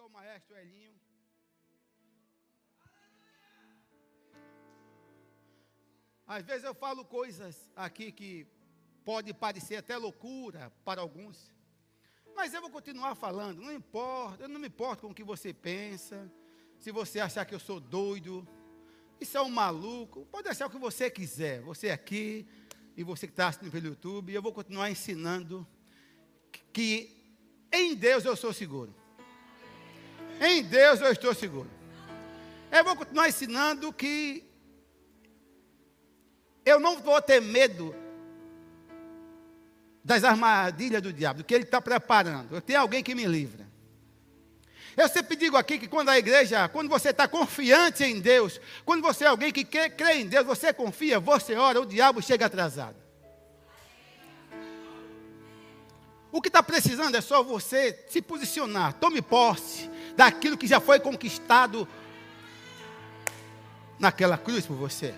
música, o maestro Elinho. Às vezes eu falo coisas aqui que pode parecer até loucura para alguns. Mas eu vou continuar falando, não importa, eu não me importo com o que você pensa. Se você achar que eu sou doido, isso é um maluco, pode achar o que você quiser. Você aqui e você que está assistindo pelo YouTube, eu vou continuar ensinando que em Deus eu sou seguro. Em Deus eu estou seguro. Eu vou continuar ensinando que eu não vou ter medo das armadilhas do diabo, do que ele está preparando. Eu tenho alguém que me livra. Eu sempre digo aqui que quando a igreja, quando você está confiante em Deus, quando você é alguém que crê, crê em Deus, você confia, você ora, o diabo chega atrasado. O que está precisando é só você se posicionar, tome posse daquilo que já foi conquistado naquela cruz por você.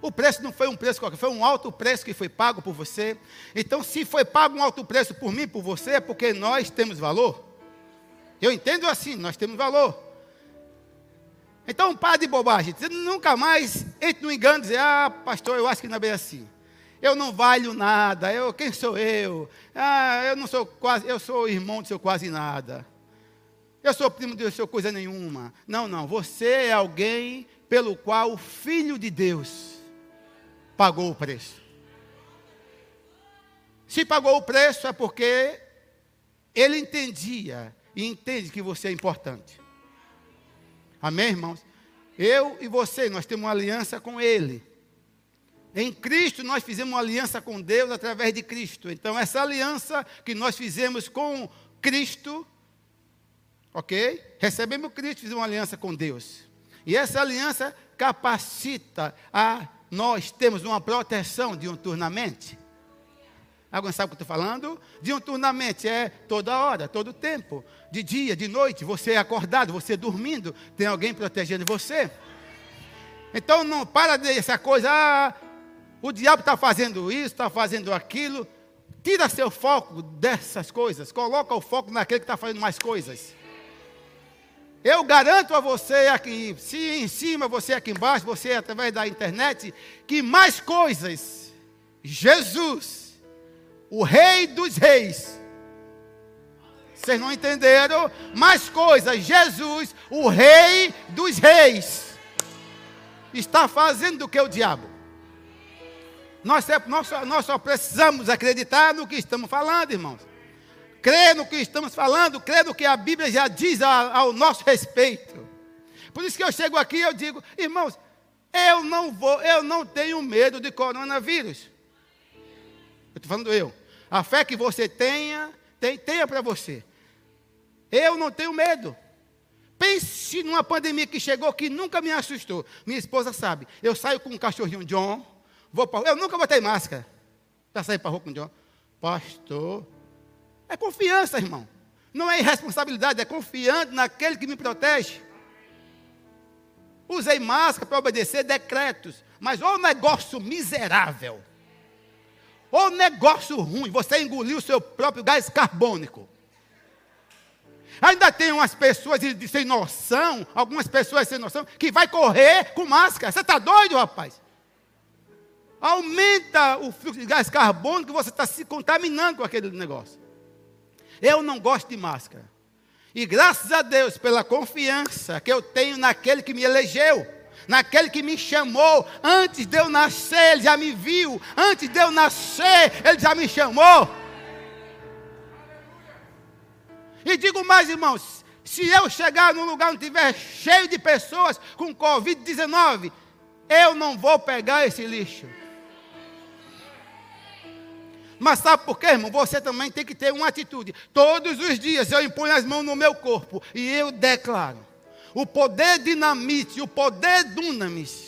O preço não foi um preço qualquer, foi um alto preço que foi pago por você. Então, se foi pago um alto preço por mim, por você, é porque nós temos valor. Eu entendo assim, nós temos valor. Então, para de bobagem. Você nunca mais entre no engano e dizer, ah, pastor, eu acho que não é bem assim. Eu não valho nada. Eu, quem sou eu? Ah, eu não sou quase, eu sou irmão do seu quase nada. Eu sou primo do seu coisa nenhuma. Não, não. Você é alguém pelo qual o Filho de Deus pagou o preço. Se pagou o preço é porque ele entendia e entende que você é importante. Amém, irmãos? Eu e você, nós temos uma aliança com Ele. Em Cristo, nós fizemos uma aliança com Deus através de Cristo. Então, essa aliança que nós fizemos com Cristo, ok? Recebemos Cristo, fizemos uma aliança com Deus. E essa aliança capacita a nós temos uma proteção diuturnamente. Alguém sabe o que eu estou falando? Diuturnamente é toda hora, todo tempo. De dia, de noite, você é acordado, você é dormindo, tem alguém protegendo você. Então não para dessa coisa, ah, o diabo está fazendo isso, está fazendo aquilo. Tira seu foco dessas coisas, coloca o foco naquele que está fazendo mais coisas. Eu garanto a você aqui, se em cima, você aqui embaixo, você através da internet, que mais coisas, Jesus, o Rei dos Reis, vocês não entenderam? Mais coisas, Jesus, o Rei dos Reis, está fazendo do que o diabo. Nós, nós, nós só precisamos acreditar no que estamos falando, irmãos crê no que estamos falando, crê no que a Bíblia já diz ao, nosso respeito. Por isso que eu chego aqui e eu digo, irmãos, eu não vou, eu não tenho medo de coronavírus. Eu estou falando eu. A fé que você tenha, tem, tenha para você. Eu não tenho medo. Pense numa pandemia que chegou que nunca me assustou. Minha esposa sabe. Eu saio com um cachorrinho John, vou para Eu nunca botei máscara para sair para a rua com o John. Pastor, é confiança, irmão. Não é irresponsabilidade, é confiante naquele que me protege. Usei máscara para obedecer decretos, mas o negócio miserável, o negócio ruim, você engoliu o seu próprio gás carbônico. Ainda tem umas pessoas sem noção, algumas pessoas sem noção, que vai correr com máscara. Você está doido, rapaz? Aumenta o fluxo de gás carbônico, você está se contaminando com aquele negócio. Eu não gosto de máscara. E graças a Deus pela confiança que eu tenho naquele que me elegeu, naquele que me chamou, antes de eu nascer, ele já me viu, antes de eu nascer, ele já me chamou. E digo mais, irmãos, se eu chegar num lugar onde estiver cheio de pessoas com Covid-19, eu não vou pegar esse lixo. Mas sabe por quê, irmão? Você também tem que ter uma atitude. Todos os dias eu imponho as mãos no meu corpo e eu declaro: o poder dinamite, o poder dunamis,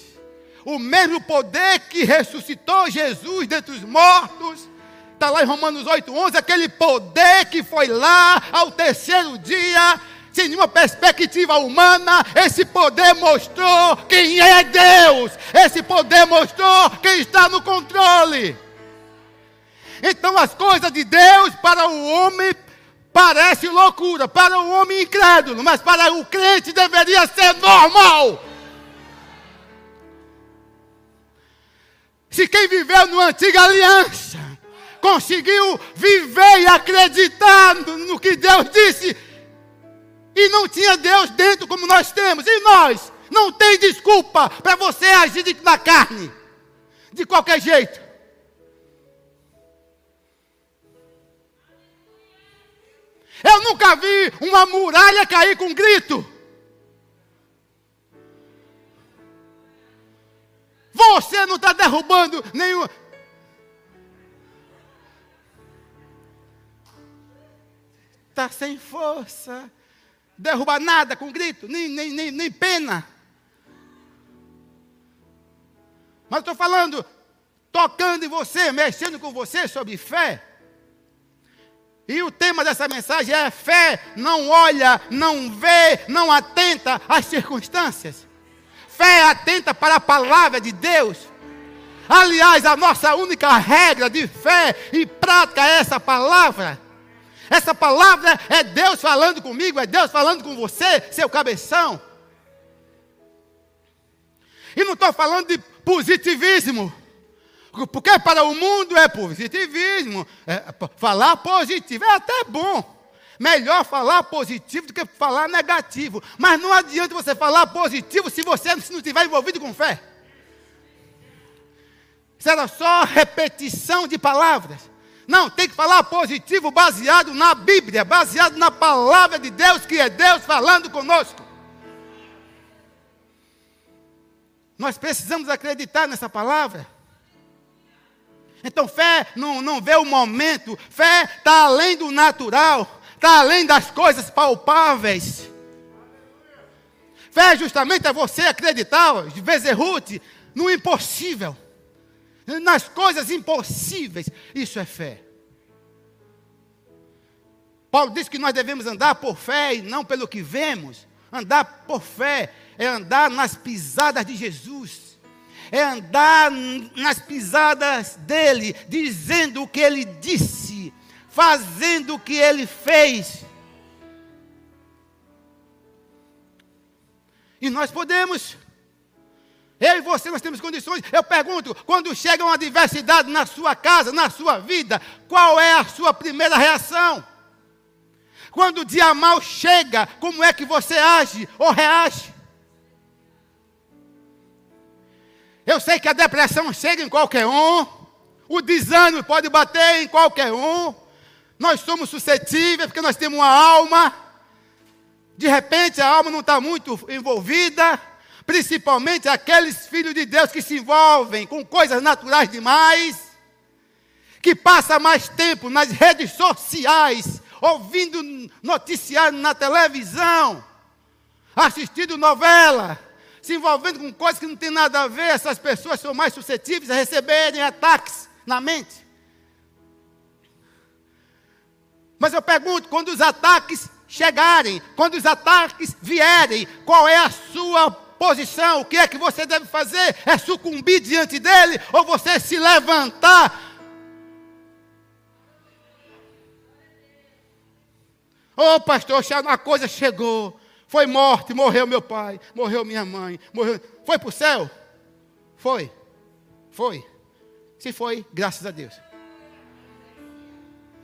o mesmo poder que ressuscitou Jesus dentre os mortos, está lá em Romanos 8,11, aquele poder que foi lá ao terceiro dia, sem nenhuma perspectiva humana, esse poder mostrou quem é Deus, esse poder mostrou quem está no controle. Então as coisas de Deus para o homem Parece loucura para o homem incrédulo, mas para o crente deveria ser normal. Se quem viveu na antiga aliança conseguiu viver e acreditar no que Deus disse, e não tinha Deus dentro como nós temos, e nós, não tem desculpa para você agir na carne, de qualquer jeito. Eu nunca vi uma muralha cair com um grito. Você não está derrubando nenhum. Está sem força. Derrubar nada com grito, nem, nem, nem, nem pena. Mas estou falando, tocando em você, mexendo com você sobre fé. E o tema dessa mensagem é fé, não olha, não vê, não atenta às circunstâncias. Fé atenta para a palavra de Deus. Aliás, a nossa única regra de fé e prática é essa palavra. Essa palavra é Deus falando comigo, é Deus falando com você, seu cabeção. E não estou falando de positivismo. Porque para o mundo é positivismo. É, falar positivo é até bom. Melhor falar positivo do que falar negativo. Mas não adianta você falar positivo se você não estiver envolvido com fé. Será só repetição de palavras. Não, tem que falar positivo baseado na Bíblia, baseado na palavra de Deus, que é Deus falando conosco. Nós precisamos acreditar nessa palavra. Então, fé não, não vê o momento, fé está além do natural está além das coisas palpáveis. Fé justamente é você acreditar, Vezerute, no impossível, nas coisas impossíveis. Isso é fé. Paulo diz que nós devemos andar por fé e não pelo que vemos. Andar por fé é andar nas pisadas de Jesus. É andar nas pisadas dele, dizendo o que ele disse fazendo o que ele fez. E nós podemos. Eu e você, nós temos condições. Eu pergunto: quando chega uma adversidade na sua casa, na sua vida, qual é a sua primeira reação? Quando o dia mal chega, como é que você age ou reage? Eu sei que a depressão chega em qualquer um, o desânimo pode bater em qualquer um, nós somos suscetíveis porque nós temos uma alma. De repente a alma não está muito envolvida, principalmente aqueles filhos de Deus que se envolvem com coisas naturais demais, que passa mais tempo nas redes sociais, ouvindo noticiário na televisão, assistindo novela, se envolvendo com coisas que não tem nada a ver, essas pessoas são mais suscetíveis a receberem ataques na mente. Mas eu pergunto: quando os ataques chegarem, quando os ataques vierem, qual é a sua posição? O que é que você deve fazer? É sucumbir diante dele ou você se levantar? Ô oh, pastor, uma coisa chegou. Foi morte, morreu meu pai, morreu minha mãe, morreu. Foi para o céu? Foi. Foi. Se foi, graças a Deus.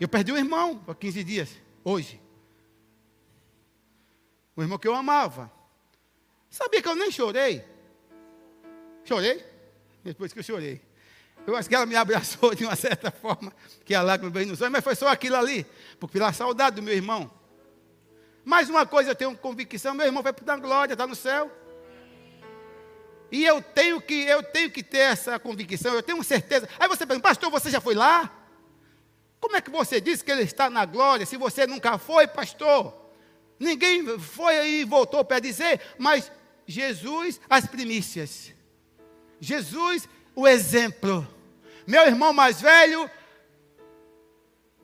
Eu perdi um irmão por 15 dias, hoje. Um irmão que eu amava. Sabia que eu nem chorei? Chorei? Depois que eu chorei. Eu acho que ela me abraçou de uma certa forma, que a lágrima veio nos olhos, mas foi só aquilo ali, porque pela saudade do meu irmão. Mais uma coisa eu tenho convicção, meu irmão vai para a glória, está no céu. E eu tenho que, eu tenho que ter essa convicção, eu tenho certeza. Aí você pergunta, pastor, você já foi lá? Como é que você diz que ele está na glória se você nunca foi, pastor? Ninguém foi e voltou para dizer, mas Jesus, as primícias. Jesus, o exemplo. Meu irmão mais velho,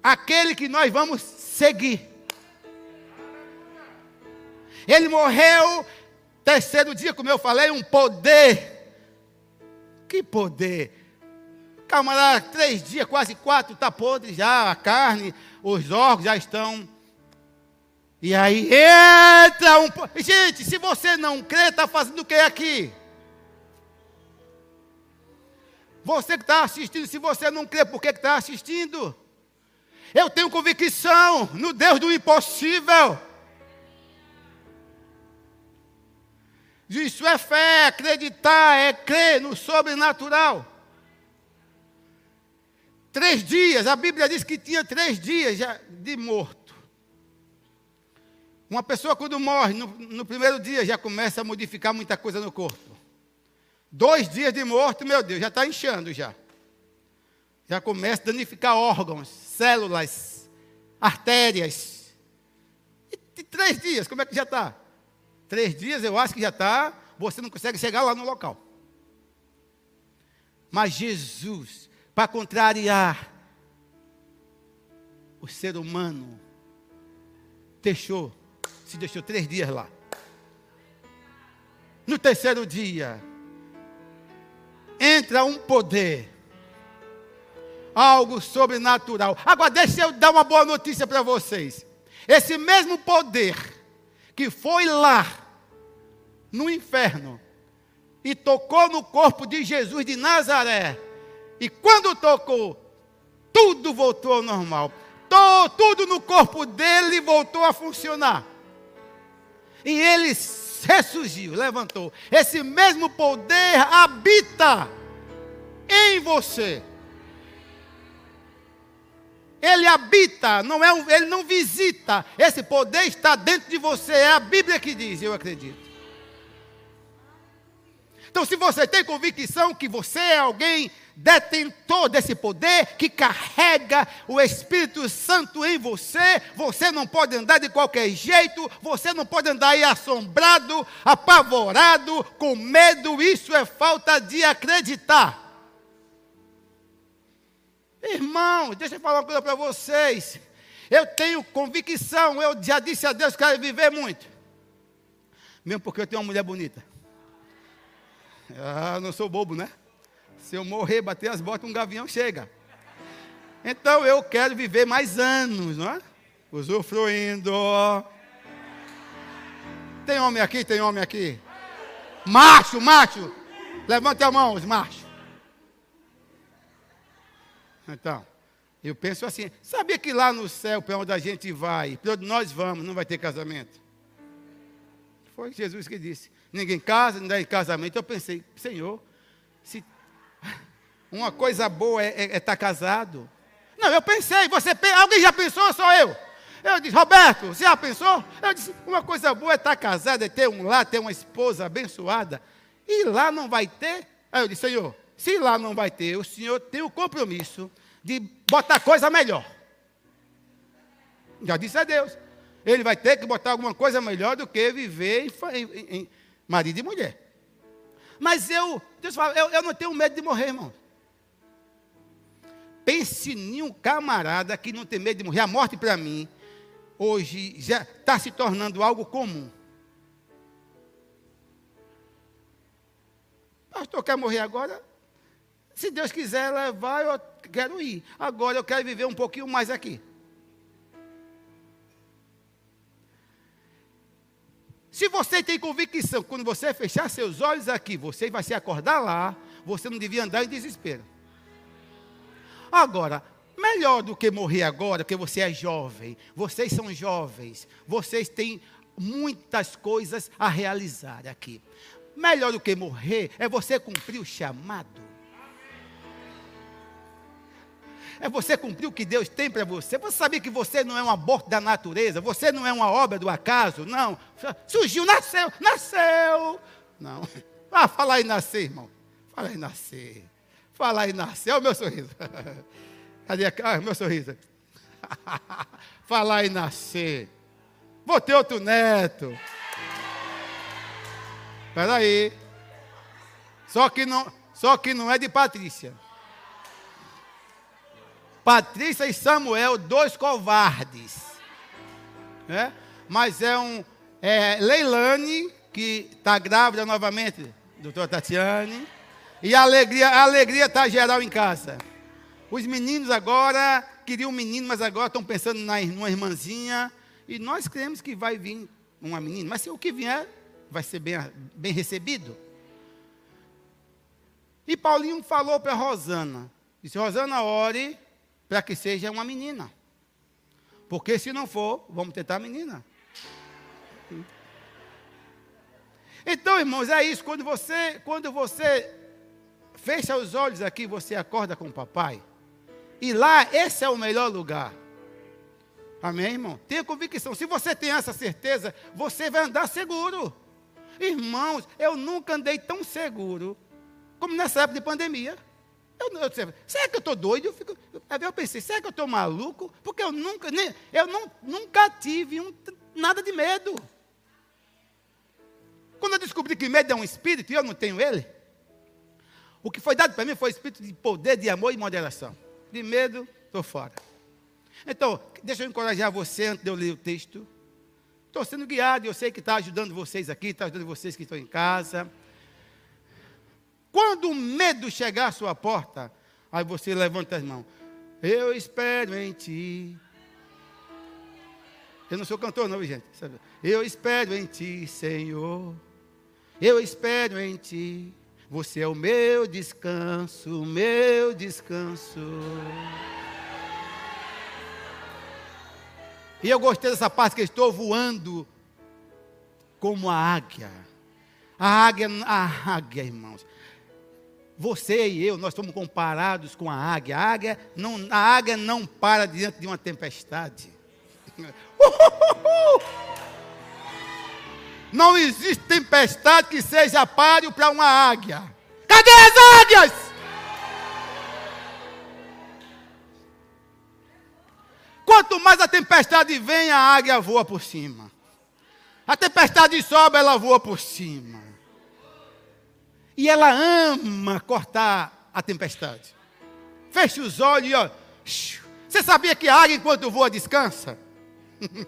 aquele que nós vamos seguir. Ele morreu, terceiro dia, como eu falei, um poder. Que poder? Camarada, três dias, quase quatro, está podre já, a carne, os órgãos já estão E aí entra um. Gente, se você não crê, está fazendo o que aqui? Você que está assistindo, se você não crê, por que está assistindo? Eu tenho convicção no Deus do impossível. Isso é fé, acreditar, é crer no sobrenatural. Três dias, a Bíblia diz que tinha três dias de morto. Uma pessoa, quando morre, no, no primeiro dia já começa a modificar muita coisa no corpo. Dois dias de morto, meu Deus, já está inchando já. Já começa a danificar órgãos, células, artérias. E, três dias, como é que já está? Três dias eu acho que já está, você não consegue chegar lá no local. Mas Jesus, para contrariar o ser humano, deixou, se deixou três dias lá. No terceiro dia, entra um poder, algo sobrenatural. Agora, deixa eu dar uma boa notícia para vocês. Esse mesmo poder que foi lá no inferno e tocou no corpo de Jesus de Nazaré, e quando tocou, tudo voltou ao normal. Tudo no corpo dele voltou a funcionar. E ele ressurgiu, levantou. Esse mesmo poder habita em você. Ele habita, não é um, ele não visita. Esse poder está dentro de você. É a Bíblia que diz, eu acredito. Então, se você tem convicção que você é alguém detentor desse poder, que carrega o Espírito Santo em você, você não pode andar de qualquer jeito, você não pode andar aí assombrado, apavorado, com medo, isso é falta de acreditar. Irmão, deixa eu falar uma coisa para vocês. Eu tenho convicção, eu já disse a Deus que quero viver muito. Mesmo porque eu tenho uma mulher bonita. Ah, não sou bobo, né? Se eu morrer, bater as botas, um gavião chega. Então eu quero viver mais anos, não é? Usufruindo. Tem homem aqui? Tem homem aqui? Macho, macho. Levante a mão, os machos. Então, eu penso assim: sabia que lá no céu, para onde a gente vai, para onde nós vamos, não vai ter casamento? Foi Jesus que disse: ninguém casa, não dá casamento. Eu pensei, Senhor, se uma coisa boa é estar é, é tá casado. Não, eu pensei, você alguém já pensou ou só eu? Eu disse, Roberto, você já pensou? Eu disse, uma coisa boa é estar tá casado, é ter um lar, ter uma esposa abençoada. E lá não vai ter? Aí eu disse, Senhor, se lá não vai ter, o Senhor tem o compromisso de botar coisa melhor. Já disse a Deus. Ele vai ter que botar alguma coisa melhor do que viver em, em, em marido e mulher. Mas eu, Deus fala, eu, eu não tenho medo de morrer, irmão. Pense em um camarada que não tem medo de morrer. A morte para mim, hoje, já está se tornando algo comum. Pastor, quer morrer agora? Se Deus quiser levar, eu quero ir. Agora eu quero viver um pouquinho mais aqui. Se você tem convicção, quando você fechar seus olhos aqui, você vai se acordar lá, você não devia andar em desespero. Agora, melhor do que morrer agora, porque você é jovem, vocês são jovens, vocês têm muitas coisas a realizar aqui. Melhor do que morrer é você cumprir o chamado. É você cumprir o que Deus tem para você. Você sabia que você não é um aborto da natureza, você não é uma obra do acaso, não. Surgiu, nasceu, nasceu. Não. Ah, fala aí nascer, irmão. Fala aí nascer. Fala aí nascer. Olha o meu sorriso. Cadê ah, o meu sorriso? Fala aí nascer. Vou ter outro neto. Espera aí. Só que não, só que não é de Patrícia. Patrícia e Samuel, dois covardes. Né? Mas é um. É Leilane, que está grávida novamente, doutora Tatiane. E a alegria, alegria está geral em casa. Os meninos agora queriam um menino, mas agora estão pensando na, numa irmãzinha. E nós cremos que vai vir uma menina, mas se o que vier vai ser bem, bem recebido. E Paulinho falou para Rosana: disse, Rosana, ore para que seja uma menina. Porque se não for, vamos tentar a menina. Então, irmãos, é isso. Quando você, quando você fecha os olhos aqui, você acorda com o papai. E lá, esse é o melhor lugar. Amém, irmão? Tenha convicção. Se você tem essa certeza, você vai andar seguro. Irmãos, eu nunca andei tão seguro como nessa época de pandemia. Eu, eu, será que eu estou doido? Eu, fico, eu pensei, será que eu estou maluco? Porque eu nunca, nem, eu não, nunca tive um, nada de medo. Quando eu descobri que medo é um espírito e eu não tenho ele, o que foi dado para mim foi espírito de poder, de amor e moderação. De medo, estou fora. Então, deixa eu encorajar você antes de eu ler o texto. Estou sendo guiado, eu sei que está ajudando vocês aqui, está ajudando vocês que estão em casa. Quando o medo chegar à sua porta, aí você levanta as mãos. Eu espero em ti. Eu não sou cantor, não, gente. Eu espero em ti, Senhor. Eu espero em ti. Você é o meu descanso, meu descanso. E eu gostei dessa parte que estou voando como a águia. A águia, a águia, irmãos. Você e eu, nós somos comparados com a águia. A águia não, a águia não para diante de uma tempestade. Não existe tempestade que seja páreo para uma águia. Cadê as águias? Quanto mais a tempestade vem, a águia voa por cima. A tempestade sobe, ela voa por cima. E ela ama cortar a tempestade. Feche os olhos e ó. Você sabia que a águia, enquanto voa, descansa?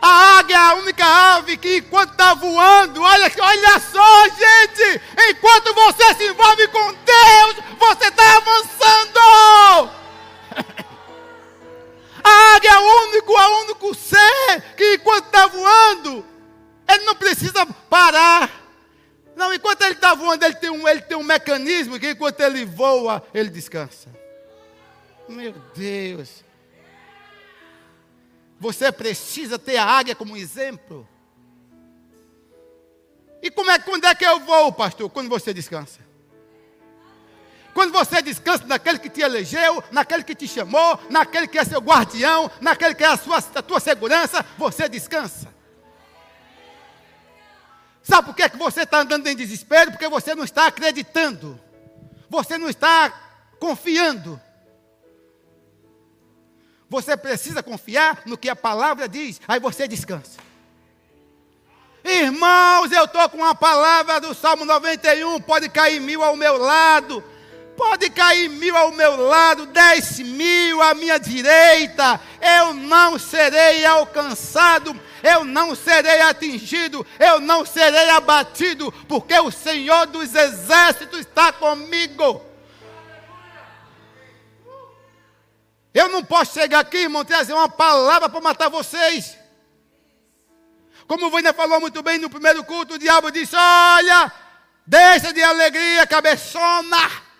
A águia é a única ave que, enquanto está voando, olha, olha só, gente, enquanto você se envolve com Deus, você está avançando. A águia é o único, é o único ser que, enquanto está voando, ele não precisa parar. Não, enquanto ele está voando, ele tem, um, ele tem um mecanismo que, enquanto ele voa, ele descansa. Meu Deus. Você precisa ter a águia como exemplo. E como é, quando é que eu vou, pastor? Quando você descansa. Quando você descansa naquele que te elegeu, naquele que te chamou, naquele que é seu guardião, naquele que é a, sua, a tua segurança, você descansa. Sabe por que, é que você está andando em desespero? Porque você não está acreditando. Você não está confiando. Você precisa confiar no que a palavra diz, aí você descansa. Irmãos, eu estou com a palavra do Salmo 91. Pode cair mil ao meu lado, pode cair mil ao meu lado, dez mil à minha direita. Eu não serei alcançado, eu não serei atingido, eu não serei abatido, porque o Senhor dos exércitos está comigo. Eu não posso chegar aqui, irmão, trazer uma palavra para matar vocês. Como o Vânia falou muito bem no primeiro culto, o diabo disse: Olha, deixa de alegria, cabeçona.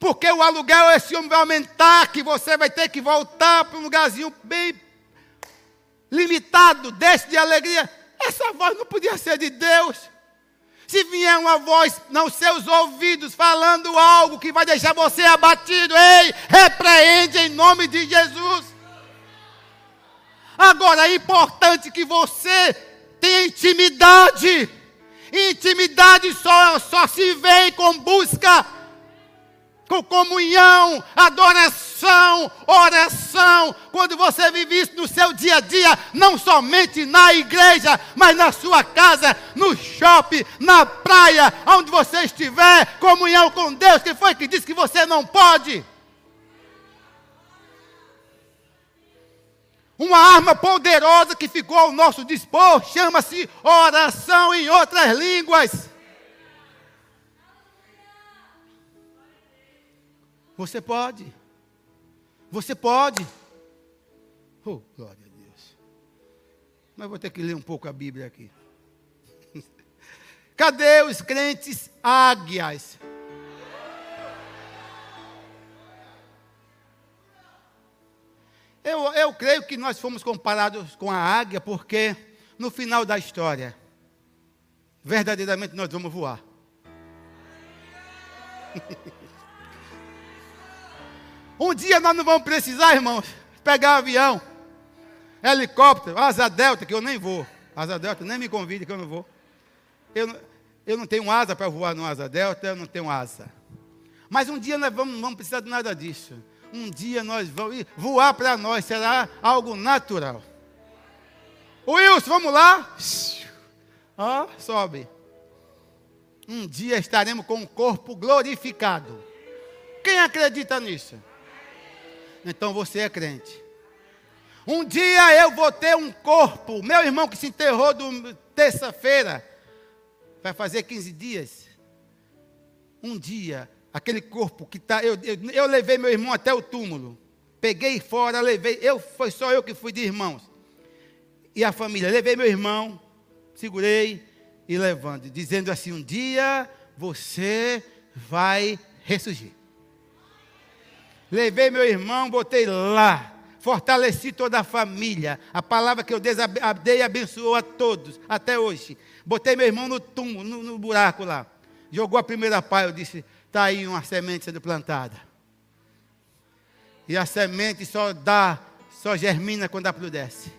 Porque o aluguel esse homem vai aumentar, que você vai ter que voltar para um lugarzinho bem limitado, deixa de alegria. Essa voz não podia ser de Deus. Se vier uma voz nos seus ouvidos falando algo que vai deixar você abatido, ei, repreende em nome de Jesus. Agora é importante que você tenha intimidade. Intimidade só, só se vem com busca com comunhão, adoração, oração. Quando você vive isso no seu dia a dia, não somente na igreja, mas na sua casa, no shopping, na praia, onde você estiver, comunhão com Deus. Quem foi que disse que você não pode? Uma arma poderosa que ficou ao nosso dispor chama-se oração em outras línguas. Você pode. Você pode. Oh, glória a Deus. Mas vou ter que ler um pouco a Bíblia aqui. Cadê os crentes águias? Eu, eu creio que nós fomos comparados com a águia, porque no final da história, verdadeiramente nós vamos voar. um dia nós não vamos precisar, irmãos, pegar avião, helicóptero, asa delta, que eu nem vou. Asa delta, nem me convide que eu não vou. Eu, eu não tenho asa para voar no asa delta, eu não tenho asa. Mas um dia nós vamos, vamos precisar de nada disso um dia nós vamos. Voar para nós será algo natural. Wilson, vamos lá? Oh, sobe. Um dia estaremos com o corpo glorificado. Quem acredita nisso? Então você é crente. Um dia eu vou ter um corpo. Meu irmão que se enterrou terça-feira, vai fazer 15 dias. Um dia aquele corpo que está. Eu, eu, eu, levei meu irmão até o túmulo. Peguei fora, levei. Eu, foi só eu que fui de irmãos. E a família. Levei meu irmão, segurei e levando, dizendo assim: um dia você vai ressurgir. Levei meu irmão, botei lá. Fortaleci toda a família. A palavra que eu dei abençoou a todos, até hoje. Botei meu irmão no túmulo, no, no buraco lá. Jogou a primeira pá, eu disse: está aí uma semente sendo plantada. E a semente só dá, só germina quando apodrece.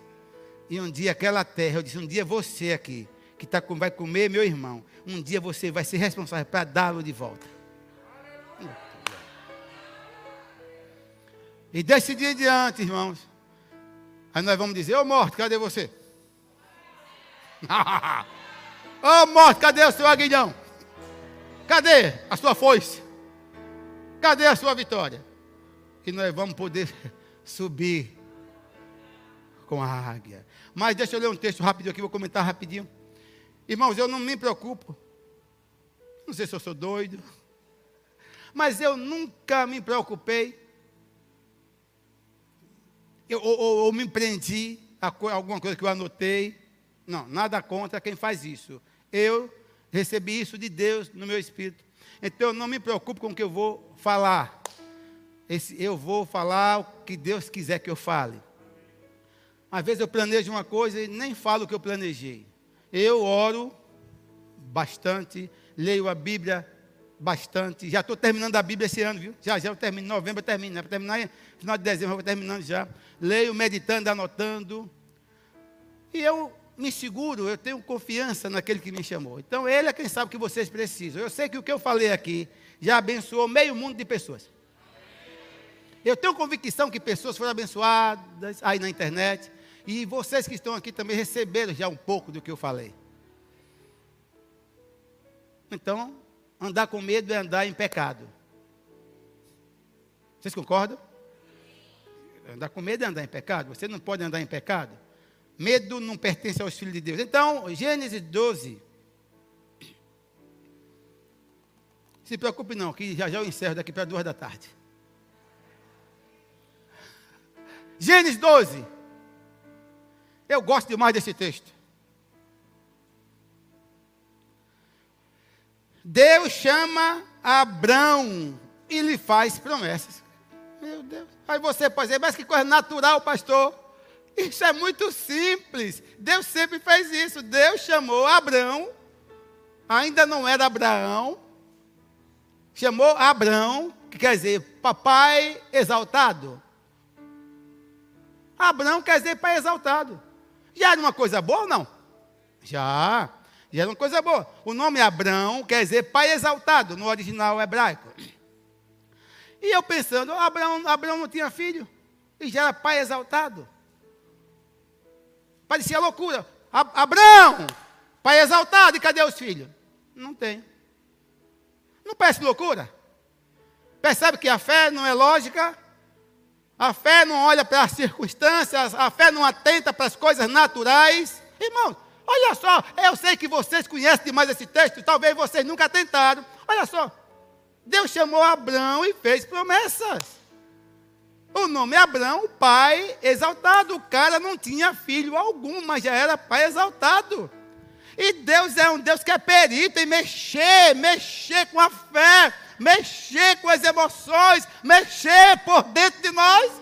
E um dia aquela terra, eu disse, um dia você aqui, que tá, vai comer meu irmão, um dia você vai ser responsável para dá-lo de volta. E desse dia em diante, irmãos, aí nós vamos dizer, ô oh, morte, cadê você? Ô oh, morte, cadê o seu aguilhão? Cadê a sua foice? Cadê a sua vitória? E nós vamos poder subir com a águia. Mas deixa eu ler um texto rapidinho aqui, vou comentar rapidinho. Irmãos, eu não me preocupo. Não sei se eu sou doido. Mas eu nunca me preocupei. Eu, ou, ou, me prendi a alguma coisa que eu anotei. Não, nada contra quem faz isso. Eu Recebi isso de Deus no meu espírito. Então eu não me preocupo com o que eu vou falar. Esse, eu vou falar o que Deus quiser que eu fale. Às vezes eu planejo uma coisa e nem falo o que eu planejei. Eu oro bastante, leio a Bíblia bastante. Já estou terminando a Bíblia esse ano, viu? Já já eu termino, em novembro eu termino. Para terminar final de dezembro eu vou terminando já. Leio, meditando, anotando. E eu me seguro, eu tenho confiança naquele que me chamou. Então, Ele é quem sabe o que vocês precisam. Eu sei que o que eu falei aqui já abençoou meio mundo de pessoas. Eu tenho convicção que pessoas foram abençoadas aí na internet. E vocês que estão aqui também receberam já um pouco do que eu falei. Então, andar com medo é andar em pecado. Vocês concordam? Andar com medo é andar em pecado. Você não pode andar em pecado. Medo não pertence aos filhos de Deus. Então, Gênesis 12. Se preocupe não, que já já eu encerro daqui para duas da tarde. Gênesis 12. Eu gosto demais desse texto. Deus chama Abraão e lhe faz promessas. Meu Deus. Aí você pode dizer, mas que coisa natural, pastor. Isso é muito simples. Deus sempre fez isso. Deus chamou Abraão, ainda não era Abraão, chamou Abraão, que quer dizer papai exaltado. Abraão quer dizer pai exaltado. Já era uma coisa boa ou não? Já. Já era uma coisa boa. O nome Abraão quer dizer pai exaltado no original hebraico. E eu pensando, Abraão, Abraão não tinha filho e já era pai exaltado. Parecia loucura. Abraão, pai exaltado, e cadê os filhos? Não tem. Não parece loucura? Percebe que a fé não é lógica? A fé não olha para as circunstâncias, a fé não atenta para as coisas naturais. Irmãos, olha só, eu sei que vocês conhecem demais esse texto, talvez vocês nunca tentaram. Olha só, Deus chamou Abraão e fez promessas. O nome é Abraão, pai exaltado. O cara não tinha filho algum, mas já era pai exaltado. E Deus é um Deus que é perito em mexer, mexer com a fé, mexer com as emoções, mexer por dentro de nós.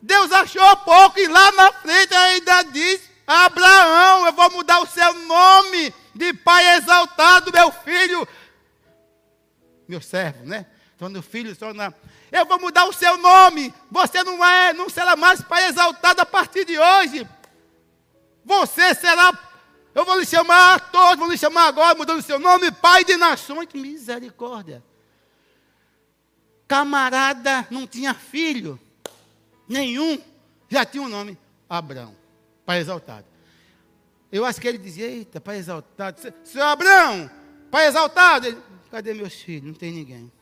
Deus achou pouco e lá na frente ainda diz: Abraão, eu vou mudar o seu nome de pai exaltado, meu filho, meu servo, né? Quando o filho torna. Eu vou mudar o seu nome. Você não é, não será mais pai exaltado a partir de hoje. Você será eu vou lhe chamar todos, vou lhe chamar agora, mudando o seu nome, Pai de Nações. Que misericórdia. Camarada não tinha filho, nenhum, já tinha um nome, Abraão, Pai exaltado. Eu acho que ele dizia, eita, Pai exaltado, Senhor Abraão, Pai exaltado. Ele, Cadê meus filhos? Não tem ninguém.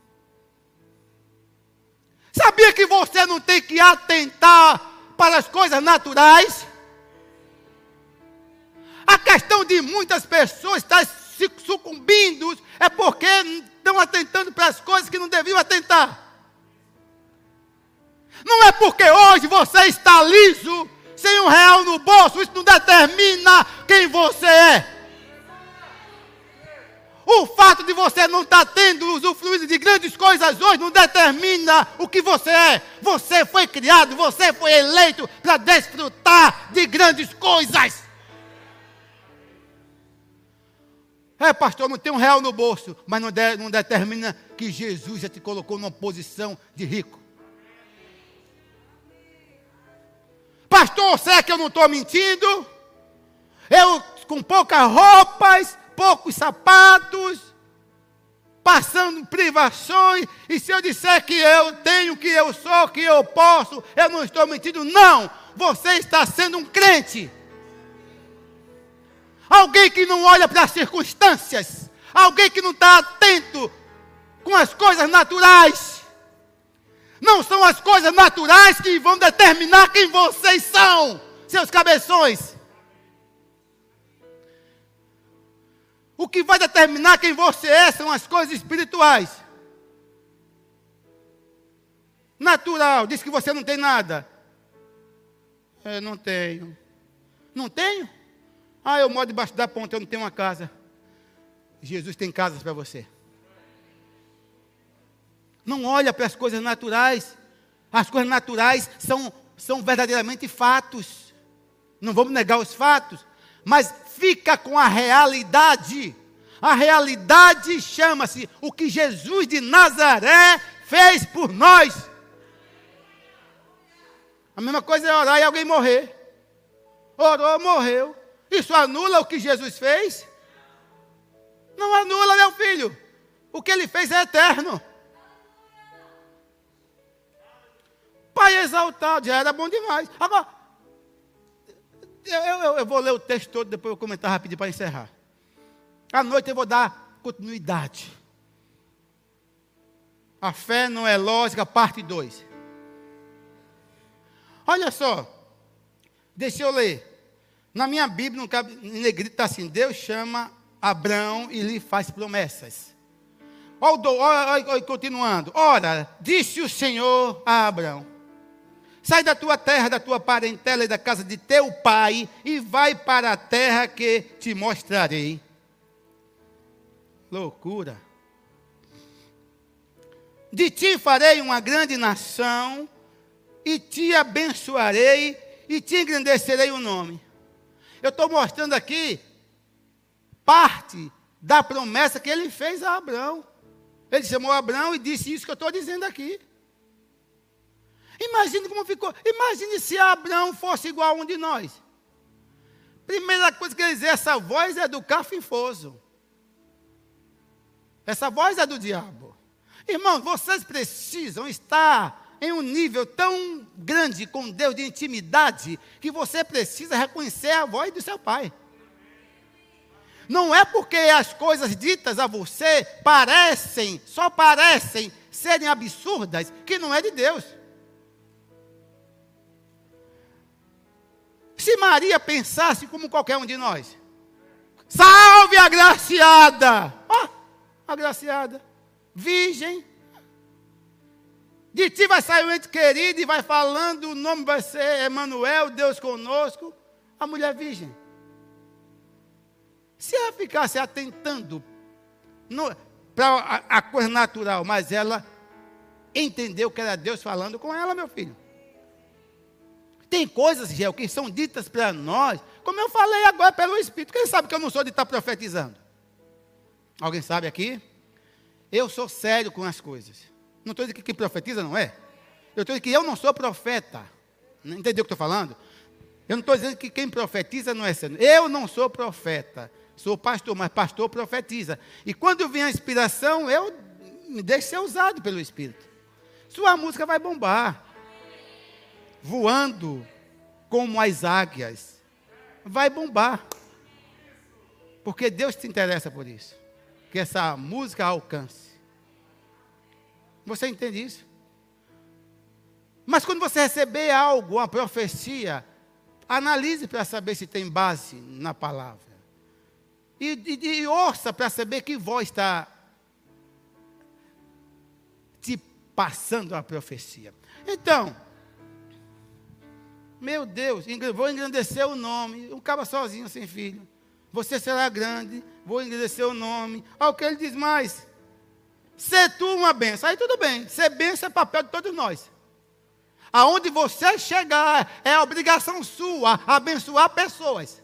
Sabia que você não tem que atentar para as coisas naturais? A questão de muitas pessoas estar sucumbindo é porque estão atentando para as coisas que não deviam atentar. Não é porque hoje você está liso, sem um real no bolso, isso não determina quem você é. O fato de você não estar tendo usufruído de grandes coisas hoje não determina o que você é. Você foi criado, você foi eleito para desfrutar de grandes coisas. É, pastor, não tem um real no bolso, mas não, de, não determina que Jesus já te colocou numa posição de rico. Pastor, será que eu não estou mentindo? Eu com poucas roupas, poucos sapatos, passando privações, e se eu disser que eu tenho, que eu sou, que eu posso, eu não estou mentindo? Não! Você está sendo um crente. Alguém que não olha para as circunstâncias. Alguém que não está atento com as coisas naturais. Não são as coisas naturais que vão determinar quem vocês são, seus cabeções. O que vai determinar quem você é são as coisas espirituais. Natural, diz que você não tem nada. Eu não tenho. Não tenho? Ah, eu moro debaixo da ponte, eu não tenho uma casa. Jesus tem casas para você. Não olha para as coisas naturais. As coisas naturais são, são verdadeiramente fatos. Não vamos negar os fatos. Mas fica com a realidade. A realidade chama-se o que Jesus de Nazaré fez por nós. A mesma coisa é orar e alguém morrer. Orou, morreu. Isso anula o que Jesus fez? Não anula, meu filho. O que ele fez é eterno. Pai exaltado, já era bom demais. Agora, eu, eu, eu vou ler o texto todo, depois eu vou comentar rapidinho para encerrar. À noite eu vou dar continuidade. A fé não é lógica, parte 2. Olha só, deixa eu ler. Na minha Bíblia, no cabe, negrito está assim: Deus chama Abraão e lhe faz promessas. Olha, continuando. Ora, disse o Senhor a Abraão: Sai da tua terra, da tua parentela e da casa de teu pai, e vai para a terra que te mostrarei. Loucura. De ti farei uma grande nação, e te abençoarei, e te engrandecerei o nome. Eu estou mostrando aqui parte da promessa que ele fez a Abraão. Ele chamou Abraão e disse isso que eu estou dizendo aqui. Imagine como ficou. Imagine se Abraão fosse igual a um de nós. Primeira coisa que ele diz, essa voz é do cafinfoso. Essa voz é do diabo. Irmãos, vocês precisam estar em um nível tão grande com Deus de intimidade que você precisa reconhecer a voz do seu Pai. Não é porque as coisas ditas a você parecem, só parecem serem absurdas, que não é de Deus. Se Maria pensasse como qualquer um de nós, salve a graciada, ó, oh, virgem, De ti vai sair um ente querido e vai falando, o nome vai ser Emanuel, Deus conosco. A mulher virgem. Se ela ficasse atentando para a, a coisa natural, mas ela entendeu que era Deus falando com ela, meu filho. Tem coisas, Gel, que são ditas para nós, como eu falei agora pelo Espírito. Quem sabe que eu não sou de estar profetizando? Alguém sabe aqui? Eu sou sério com as coisas. Não estou dizendo que quem profetiza não é. Eu estou dizendo que eu não sou profeta. Entendeu o que estou falando? Eu não estou dizendo que quem profetiza não é sério. Eu não sou profeta. Sou pastor, mas pastor profetiza. E quando vem a inspiração, eu me deixo ser usado pelo Espírito. Sua música vai bombar. Voando como as águias. Vai bombar. Porque Deus te interessa por isso. Que essa música alcance. Você entende isso? Mas quando você receber algo, uma profecia, analise para saber se tem base na palavra. E, e, e ouça para saber que voz está te passando a profecia. Então, meu Deus, vou engrandecer o nome. Um cara sozinho, sem filho. Você será grande, vou engrandecer o nome. O que ele diz mais. Ser tu uma benção. Aí tudo bem. Ser benção é papel de todos nós. Aonde você chegar, é obrigação sua abençoar pessoas.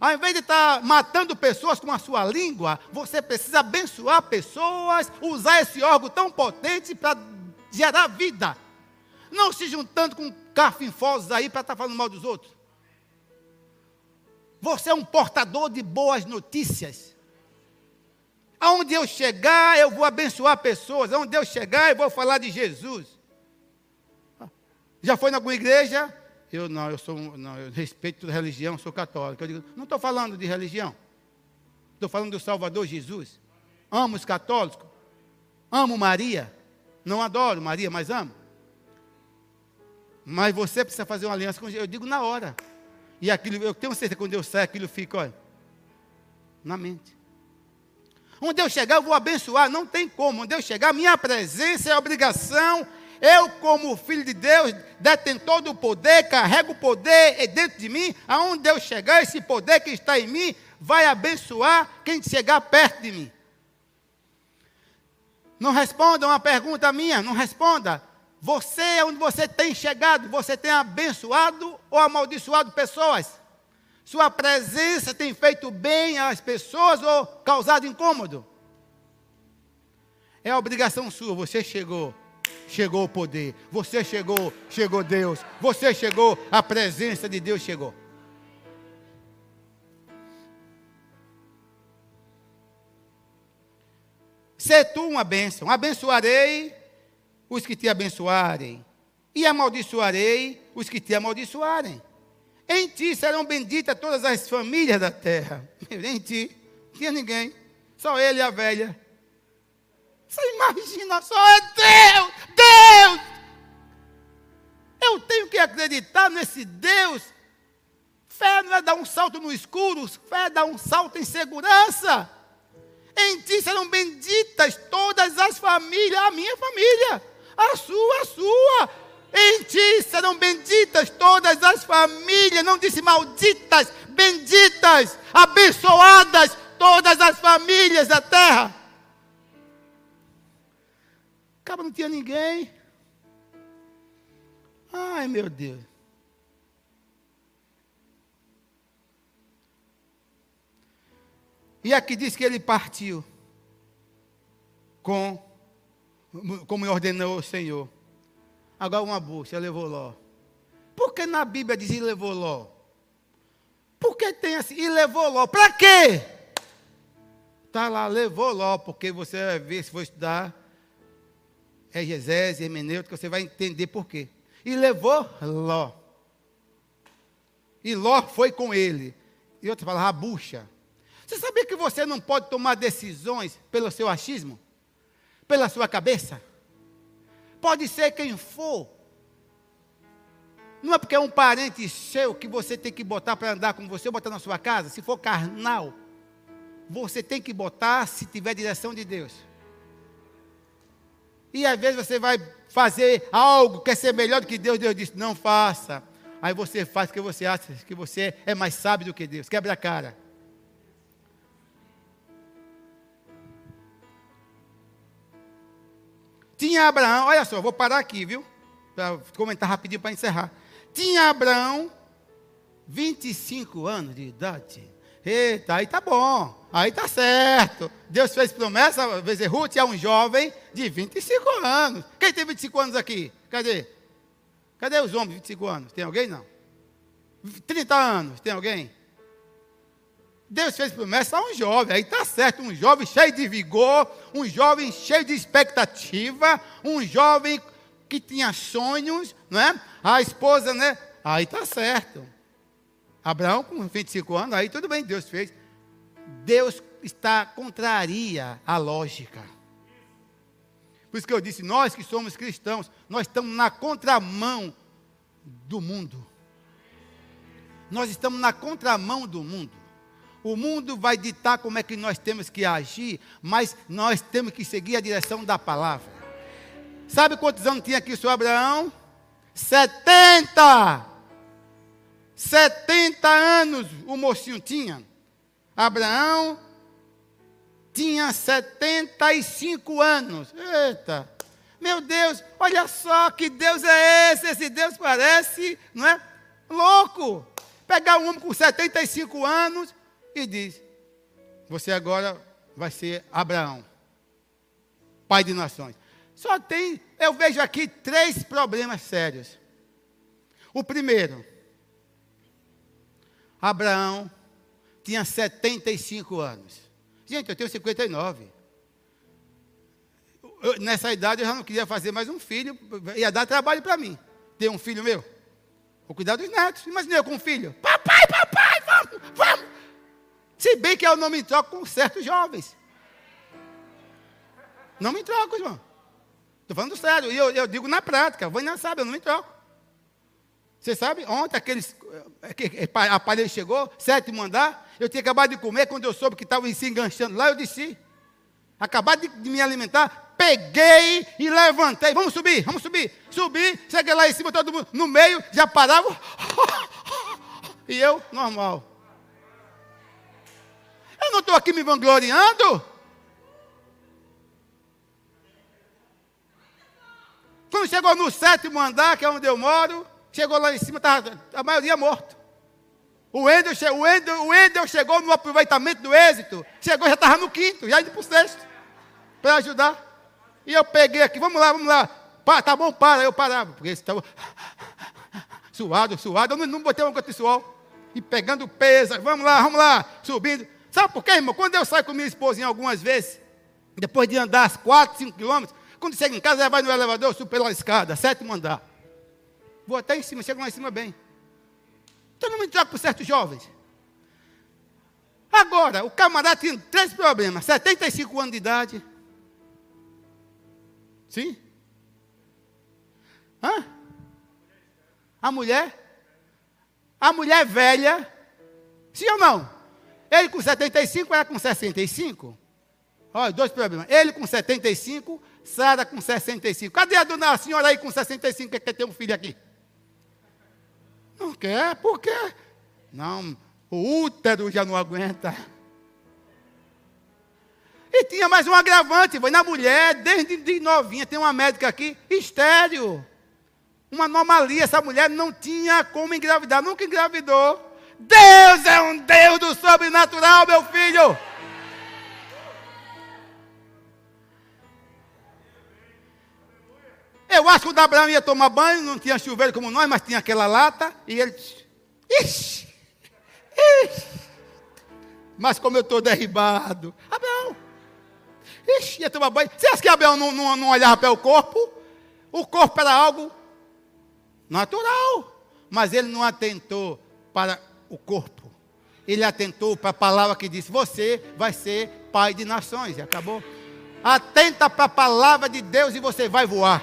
Ao invés de estar tá matando pessoas com a sua língua, você precisa abençoar pessoas, usar esse órgão tão potente para gerar vida. Não se juntando com carfinfosos aí para estar tá falando mal dos outros. Você é um portador de boas notícias. Aonde eu chegar, eu vou abençoar pessoas. Aonde eu chegar, eu vou falar de Jesus. Já foi em alguma igreja? Eu não, eu sou não, eu respeito toda religião, sou católico. Eu digo, não estou falando de religião. Estou falando do Salvador Jesus. Amo os católicos. Amo Maria. Não adoro Maria, mas amo. Mas você precisa fazer uma aliança com Jesus. Eu digo na hora. E aquilo, eu tenho certeza que quando eu saio, aquilo fica, olha, na mente. Onde eu chegar, eu vou abençoar. Não tem como. Onde eu chegar, minha presença é obrigação eu, como filho de Deus, detentor do poder, carrego o poder dentro de mim. Aonde eu chegar, esse poder que está em mim vai abençoar quem chegar perto de mim. Não responda uma pergunta minha, não responda. Você, é onde você tem chegado, você tem abençoado ou amaldiçoado pessoas? Sua presença tem feito bem às pessoas ou causado incômodo? É obrigação sua, você chegou chegou o poder. Você chegou, chegou Deus. Você chegou, a presença de Deus chegou. Sê tu uma bênção. Abençoarei os que te abençoarem, e amaldiçoarei os que te amaldiçoarem. Em ti serão benditas todas as famílias da terra. Em ti, não tinha ninguém, só ele e a velha. Você imagina só, é Deus, Deus. Eu tenho que acreditar nesse Deus. Fé não é dar um salto no escuro, fé é dar um salto em segurança. Em ti serão benditas todas as famílias, a minha família, a sua, a sua. Em ti serão benditas todas as famílias, não disse malditas, benditas, abençoadas todas as famílias da terra. Acaba não tinha ninguém. Ai, meu Deus. E aqui diz que ele partiu com como ordenou o Senhor. Agora uma bucha, levou Ló. Por que na Bíblia diz e levou Ló? Por que tem assim, e levou Ló? Para quê? Está lá, levou Ló, porque você vai ver, se for estudar, é exegese, hermenêutica, você vai entender por quê. E levou Ló. E Ló foi com ele. E outra fala, rabucha. Você sabia que você não pode tomar decisões pelo seu achismo? Pela sua cabeça? Pode ser quem for. Não é porque é um parente seu que você tem que botar para andar com você, botar na sua casa. Se for carnal, você tem que botar se tiver direção de Deus. E às vezes você vai fazer algo, quer ser melhor do que Deus, Deus disse, não faça. Aí você faz porque você acha que você é mais sábio do que Deus. Quebra a cara. Tinha Abraão, olha só, vou parar aqui, viu? Para comentar rapidinho para encerrar. Tinha Abraão 25 anos de idade. Eita, aí tá bom, aí tá certo. Deus fez promessa, Ruth é um jovem de 25 anos. Quem tem 25 anos aqui? Cadê? Cadê os homens de 25 anos? Tem alguém? Não. 30 anos, tem alguém? Deus fez promessa a um jovem, aí está certo, um jovem cheio de vigor, um jovem cheio de expectativa, um jovem que tinha sonhos, não é? A esposa, né? Aí está certo. Abraão com 25 anos, aí tudo bem, Deus fez. Deus está contraria à lógica. Por isso que eu disse, nós que somos cristãos, nós estamos na contramão do mundo. Nós estamos na contramão do mundo. O mundo vai ditar como é que nós temos que agir, mas nós temos que seguir a direção da palavra. Sabe quantos anos tinha aqui senhor Abraão? 70! 70 anos o mocinho tinha. Abraão tinha 75 anos. Eita! Meu Deus, olha só que Deus é esse. Esse Deus parece, não é? Louco. Pegar um homem com 75 anos e diz: Você agora vai ser Abraão, pai de nações. Só tem, eu vejo aqui três problemas sérios. O primeiro, Abraão tinha 75 anos. Gente, eu tenho 59. Eu, nessa idade eu já não queria fazer mais um filho, ia dar trabalho para mim. Ter um filho meu. Vou cuidar dos netos. Imagina eu com um filho. Papai, papai, vamos, vamos. Se bem que eu não me troco com certos jovens. Não me troco, irmão. Estou falando sério. E eu, eu, digo na prática. Vou não sabe, eu não me troco. Você sabe, ontem aqueles, eh, aparelho chegou, sétimo andar, eu tinha acabado de comer, quando eu soube que estava se enganchando lá, eu disse, acabado de me alimentar, peguei e levantei, vamos subir, vamos subir, subi, cheguei lá em cima, todo mundo no meio, já parava, e eu, normal. Eu não estou aqui me vangloriando. Quando chegou no sétimo andar, que é onde eu moro, chegou lá em cima, estava a maioria morto. O Wendel, o, o chegou no aproveitamento do êxito, chegou já estava no quinto, já indo para o sexto, para ajudar. E eu peguei aqui, vamos lá, vamos lá. Pá, tá bom, para, eu parava, porque estava suado, suado, eu não, não botei uma gota de suor. E pegando peso, vamos lá, vamos lá, subindo. Sabe por quê, irmão? Quando eu saio com minha esposa algumas vezes, depois de andar 4, 5 quilômetros, quando chega em casa, ela vai no elevador, eu subo pela escada, sétimo andar. Vou até em cima, chego lá em cima bem. Então não me troco por certos jovens. Agora, o camarada tinha três problemas: 75 anos de idade. Sim? Hã? A mulher? A mulher velha? Sim ou não? Ele com 75, ela com 65. Olha, dois problemas. Ele com 75, Sara com 65. Cadê a dona a senhora aí com 65 que quer ter um filho aqui? Não quer, por quê? Não, o útero já não aguenta. E tinha mais um agravante, foi na mulher, desde de novinha, tem uma médica aqui, estéreo. Uma anomalia, essa mulher não tinha como engravidar, nunca engravidou. Deus é um Deus do sobrenatural, meu filho. Eu acho que o Abraão ia tomar banho, não tinha chuveiro como nós, mas tinha aquela lata, e ele. Ixi, ixi. Mas como eu estou derribado. Abraão, ixi, ia tomar banho. Você acha que Abraão não, não, não olhava para o corpo? O corpo era algo natural. Mas ele não atentou para o corpo. Ele atentou para a palavra que disse: Você vai ser pai de nações. E acabou. Atenta para a palavra de Deus e você vai voar.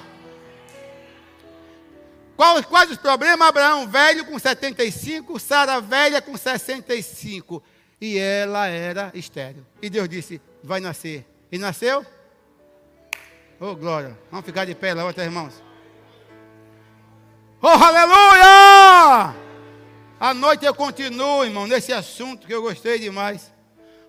Quais, quais os problemas? Abraão velho com 75, Sara velha com 65. E ela era estéreo. E Deus disse: Vai nascer. E nasceu? Oh, glória. Vamos ficar de pé, levanta, irmãos. Oh, aleluia! À noite eu continuo, irmão, nesse assunto que eu gostei demais.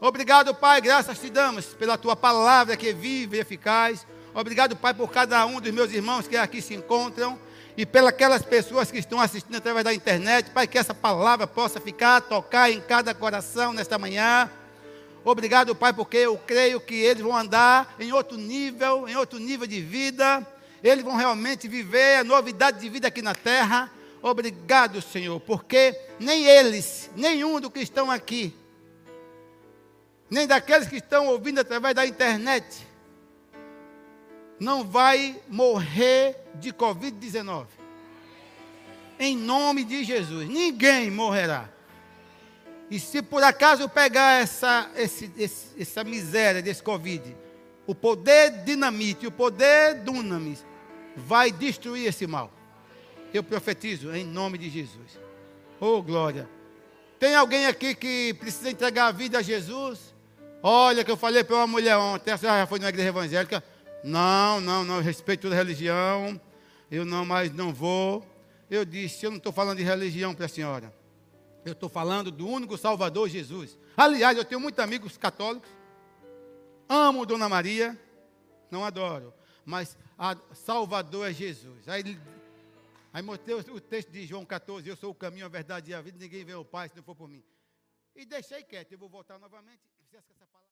Obrigado, Pai, graças te damos pela tua palavra que é viva e eficaz. Obrigado, Pai, por cada um dos meus irmãos que aqui se encontram e pelas aquelas pessoas que estão assistindo através da internet. Pai, que essa palavra possa ficar, tocar em cada coração nesta manhã. Obrigado, Pai, porque eu creio que eles vão andar em outro nível, em outro nível de vida. Eles vão realmente viver a novidade de vida aqui na terra. Obrigado, Senhor, porque nem eles, nenhum do que estão aqui, nem daqueles que estão ouvindo através da internet, não vai morrer de Covid-19. Em nome de Jesus, ninguém morrerá. E se por acaso pegar essa, esse, esse, essa miséria desse Covid, o poder dinamite, o poder dunamis, vai destruir esse mal. Eu profetizo em nome de Jesus. Oh, glória. Tem alguém aqui que precisa entregar a vida a Jesus? Olha, que eu falei para uma mulher ontem, essa já foi numa igreja evangélica. Não, não, não, eu respeito toda religião. Eu não mais não vou. Eu disse, eu não estou falando de religião para a senhora. Eu estou falando do único Salvador Jesus. Aliás, eu tenho muitos amigos católicos. Amo Dona Maria. Não adoro. Mas a Salvador é Jesus. Aí, aí mostrei o texto de João 14. Eu sou o caminho, a verdade e a vida. Ninguém vê o Pai se não for por mim. E deixei quieto. Eu vou voltar novamente.